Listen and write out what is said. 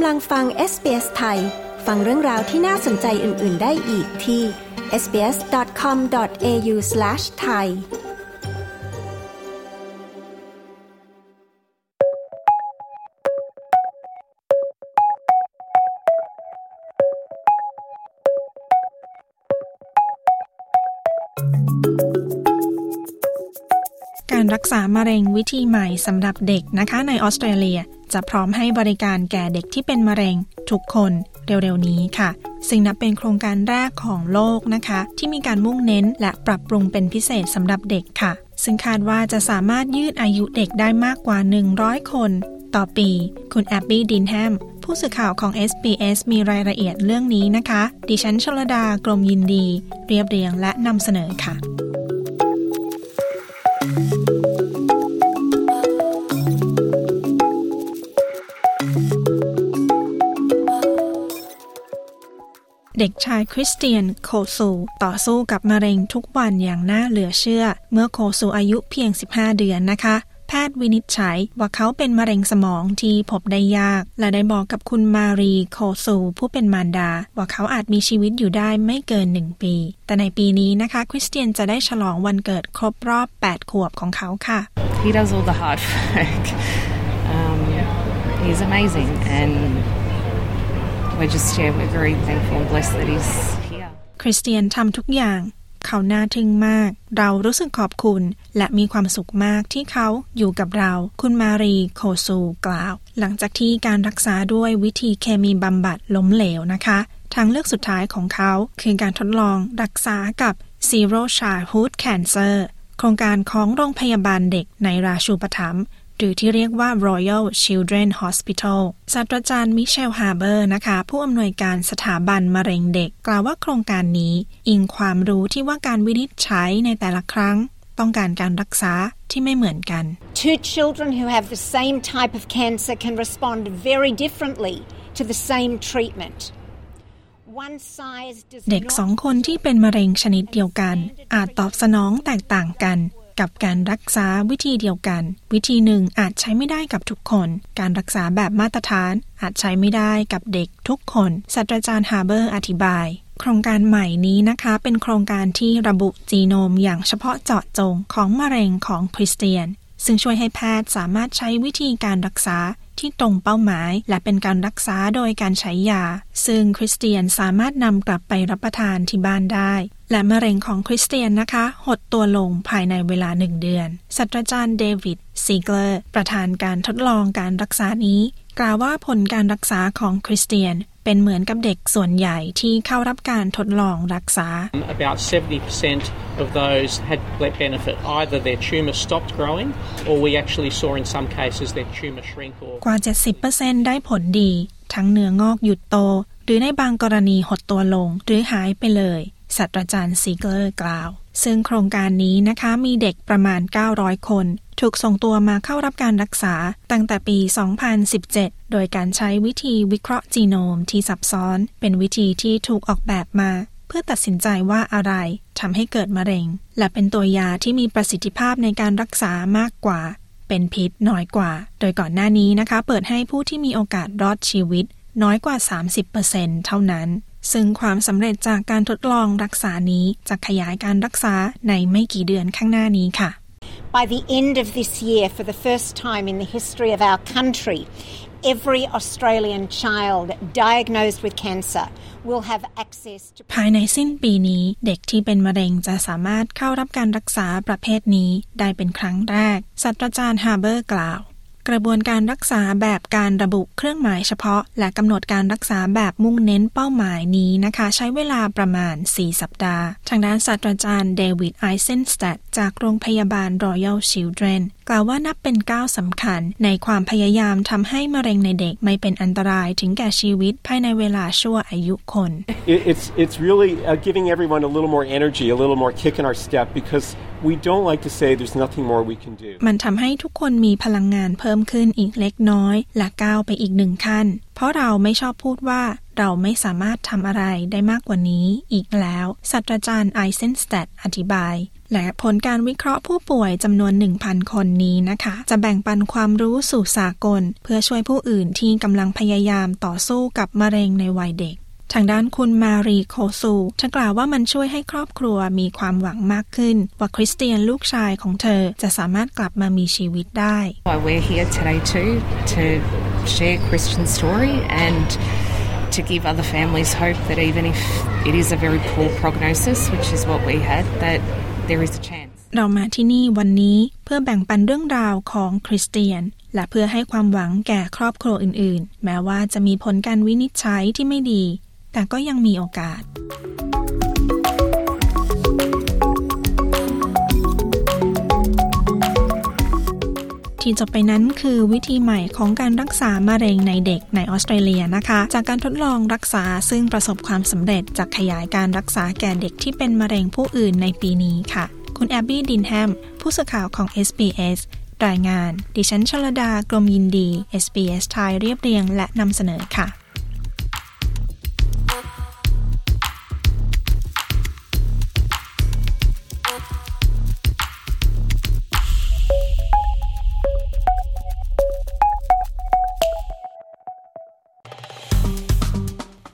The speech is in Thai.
กำลังฟัง SBS ไทย ฟังเรื่องราวที่น่าสนใจอื่น ๆ ได้อีกที่ sbs.com.au/thai การรักษามะเร็งวิธีใหม่สำหรับเด็กนะคะในออสเตรเลีย จะพร้อมให้บริการแก่เด็กที่เป็นมะเร็ง ทุกคนเร็วๆนี้ค่ะ ซึ่งนับเป็นโครงการแรกของโลกนะคะ ที่มีการมุ่งเน้นและปรับปรุงเป็นพิเศษสำหรับเด็กค่ะ ซึ่งคาดว่าจะสามารถยืดอายุเด็กได้มากกว่า 100 คน ต่อปี คุณแอบบี้ดินแฮมผู้สื่อข่าวของ SBS มีรายละเอียดเรื่องนี้นะคะ ดิฉันชลดากรมยินดี เรียบเรียงและนำเสนอค่ะ เด็กชายคริสเตียนโคซูต่อสู้กับมะเร็งทุกวันอย่างน่าเหลือเชื่อ เมื่อโคซูอายุเพียง 15 เดือนนะคะแพทย์วินิจฉัยว่าเขาเป็นมะเร็งสมองที่พบได้ยาก และได้บอกกับคุณมารีโคซูผู้เป็นมารดา ว่าเขาอาจมีชีวิตอยู่ได้ไม่เกินหนึ่งปี แต่ในปีนี้นะคะ คริสเตียนจะได้ฉลองวันเกิดครบรอบ 8 ขวบของเขาค่ะ He does all the hard work. Um, he's amazing, and we're just yeah, we're very thankful and blessed that he's here. คริสเตียนทำทุกอย่าง เขาน่าทึ่งมาก เรารู้สึกขอบคุณ และมีความสุขมากที่เขาอยู่กับเรา คุณมารีโคซูกล่าว หลังจากที่การรักษาด้วยวิธีเคมีบำบัดล้มเหลวนะคะ ทางเลือกสุดท้ายของเขา คือการทดลองรักษากับ Zero Childhood Cancer โครงการของโรงพยาบาลเด็กในราชูปถัมภ์ หรือที่เรียกว่า Royal Children Hospital ศาสตราจารย์มิเชลฮาร์เบอร์นะคะ ผู้อำนวยการสถาบันมะเร็งเด็ก กล่าวว่าโครงการนี้ อิงความรู้ที่ว่าการวินิจฉัยในแต่ละครั้ง ต้องการการรักษาที่ไม่เหมือนกัน Two children who have the same type of cancer can respond very differently to the same treatment. One size does เด็ก not สองคนที่เป็นมะเร็งชนิดเดียวกัน อาจตอบสนองแตกต่างกัน กับการรักษาวิธีเดียวกัน วิธีหนึ่งอาจใช้ไม่ได้กับทุกคน การรักษาแบบมาตรฐานอาจใช้ไม่ได้กับเด็กทุกคนศาสตราจารย์ฮาร์เบอร์อธิบายโครงการใหม่นี้นะคะ เป็นโครงการที่ระบุจีโนมอย่างเฉพาะเจาะจงของมะเร็งของคริสเตียน ซึ่งช่วยให้แพทย์สามารถใช้วิธีการรักษา ที่ตรงเป้าหมาย และเป็นการรักษาโดยการใช้ยา ซึ่งคริสเตียนสามารถนำกลับไปรับประทานที่บ้านได้ และมะเร็งของคริสเตียนนะคะ หดตัวลงภายในเวลาหนึ่งเดือนศาสตราจารย์เดวิดซีเกอร์ประธานการทดลองการรักษานี้ กล่าวว่าผลการรักษาของคริสเตียน เป็นเหมือนกับเด็กส่วนใหญ่ที่เข้ารับการทดลองรักษา About 70% of those had benefit. Either their tumour stopped growing, or we actually saw in some cases their tumour shrink or กว่า 70%ได้ผลดี ทั้งเนื้องอกหยุดโต หรือในบางกรณีหดตัวลง หรือหายไปเลยศาสตราจารย์ซีเกอร์กล่าว ซึ่งโครงการนี้นะคะมีเด็กประมาณ 900 คน ถูกส่งตัวมาเข้ารับการรักษาตั้งแต่ปี 2017 โดยการใช้วิธีวิเคราะห์จีโนมที่ซับซ้อน เป็นวิธีที่ถูกออกแบบมา เพื่อตัดสินใจว่าอะไรทำให้เกิดมะเร็ง และเป็นตัวยาที่มีประสิทธิภาพในการรักษามากกว่า เป็นพิษน้อยกว่า โดยก่อนหน้านี้นะคะ เปิดให้ผู้ที่มีโอกาสรอดชีวิต น้อยกว่า 30%เท่านั้น ซึ่งความสำเร็จจากการทดลองรักษานี้จะขยายการรักษาในไม่กี่เดือนข้างหน้านี้ค่ะ By the end of this year, for the first time in the history of our country, every Australian child diagnosed with cancer will have access to ภายในสิ้นปีนี้ เด็กที่เป็นมะเร็งจะสามารถเข้ารับการรักษาประเภทนี้ได้เป็นครั้งแรก ศาสตราจารย์ฮาร์เบอร์กล่าว กระบวนการรักษาแบบการระบุเครื่องหมายเฉพาะ และกำหนดการรักษาแบบมุ่งเน้นเป้าหมายนี้นะคะ ใช้เวลาประมาณ 4 สัปดาห์ ทางด้านศาสตราจารย์เดวิดไอเซนสแตดจากโรงพยาบาล Royal Children กล่าวว่านับเป็นก้าวสำคัญ ในความพยายามทำให้มะเร็งในเด็กไม่เป็นอันตรายถึงแก่ชีวิตภายในเวลาชั่วอายุคน It, it's it's really uh, giving everyone a little more energy, a little more kick in our step, because we don't like to say there's nothing more we can do. มันทำให้ทุกคนมีพลังงานเพิ่มขึ้นอีกเล็กน้อยและก้าวไปอีกหนึ่งขั้น เพราะเราไม่ชอบพูดว่าเราไม่สามารถทำอะไรได้มากกว่านี้อีกแล้วศาสตราจารย์ไอเซนสแตดอธิบาย และผลการวิเคราะห์ผู้ป่วยจำนวน 1,000 คนนี้นะคะ จะแบ่งปันความรู้สู่สากล เพื่อช่วยผู้อื่นที่กำลังพยายามต่อสู้กับมะเร็งในวัยเด็กทางด้านคุณมารีโคซูเธอกล่าวว่ามันช่วยให้ครอบครัวมีความหวังมากขึ้น ว่าคริสเตียนลูกชายของเธอจะสามารถกลับมามีชีวิตได้ Why we're here today too to share Christian story and to give other families hope that even if it is a very poor prognosis, which is what we had, that there is a chance. เรามาที่นี่วันนี้เพื่อแบ่งปันเรื่องราวของคริสเตียน และเพื่อให้ความหวังแก่ครอบครัวอื่น ๆ แม้ว่าจะมีผลการวินิจฉัยที่ไม่ดี แต่ก็ยังมีโอกาส ที่จบไปนั้นคือวิธีใหม่ของการรักษามะเร็งในเด็กในออสเตรเลียนะคะ จากการทดลองรักษาซึ่งประสบความสำเร็จจากขยายการรักษาแก่เด็กที่เป็นมะเร็งผู้อื่นในปีนี้ค่ะ คุณแอบบี้ดินแฮม ผู้สื่อข่าวของ SBS รายงาน ดิฉันชลดากรมยินดี SBS ไทยเรียบเรียงและนำเสนอค่ะ